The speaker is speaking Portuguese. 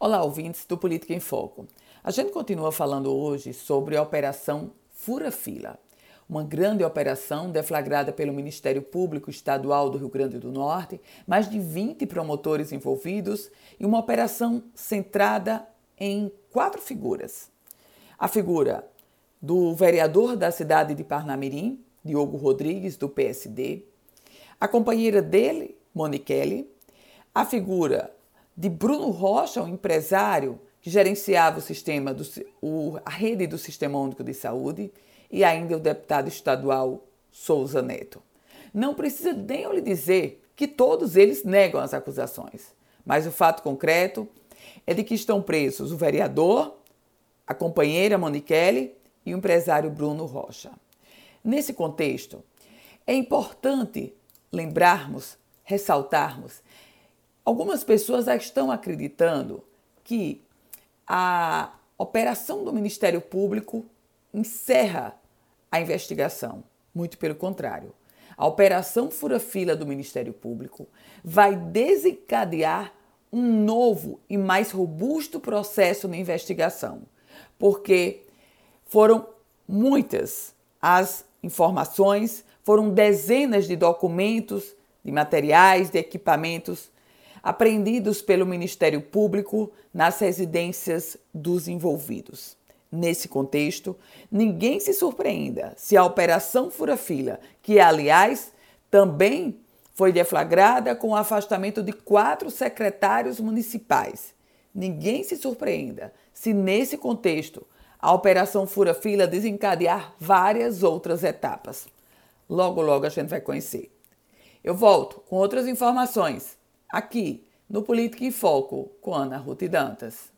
Olá, ouvintes do Política em Foco. A gente continua falando hoje sobre a Operação Fura Fila, uma grande operação deflagrada pelo Ministério Público Estadual do Rio Grande do Norte, mais de 20 promotores envolvidos e uma operação centrada em quatro figuras. A figura do vereador da cidade de Parnamirim, Diogo Rodrigues, do PSD, a companheira dele, Moniquele, a figura de Bruno Rocha, um empresário que gerenciava o sistema do, o, a rede do Sistema Único de Saúde, e ainda o deputado estadual Souza Neto. Não precisa nem eu lhe dizer que todos eles negam as acusações, mas o fato concreto é de que estão presos o vereador, a companheira Moniquele e o empresário Bruno Rocha. Nesse contexto, é importante lembrarmos, ressaltarmos Algumas pessoas já estão acreditando que a operação do Ministério Público encerra a investigação. Muito pelo contrário. A operação fura-fila do Ministério Público vai desencadear um novo e mais robusto processo de investigação, porque foram muitas as informações, foram dezenas de documentos, de materiais, de equipamentos apreendidos pelo Ministério Público nas residências dos envolvidos. Nesse contexto, ninguém se surpreenda se a Operação Fura-Fila, que aliás também foi deflagrada com o afastamento de quatro secretários municipais. Ninguém se surpreenda se, nesse contexto, a Operação Fura-Fila desencadear várias outras etapas. Logo, logo a gente vai conhecer. Eu volto com outras informações aqui no Política em Foco com Ana Ruth Dantas.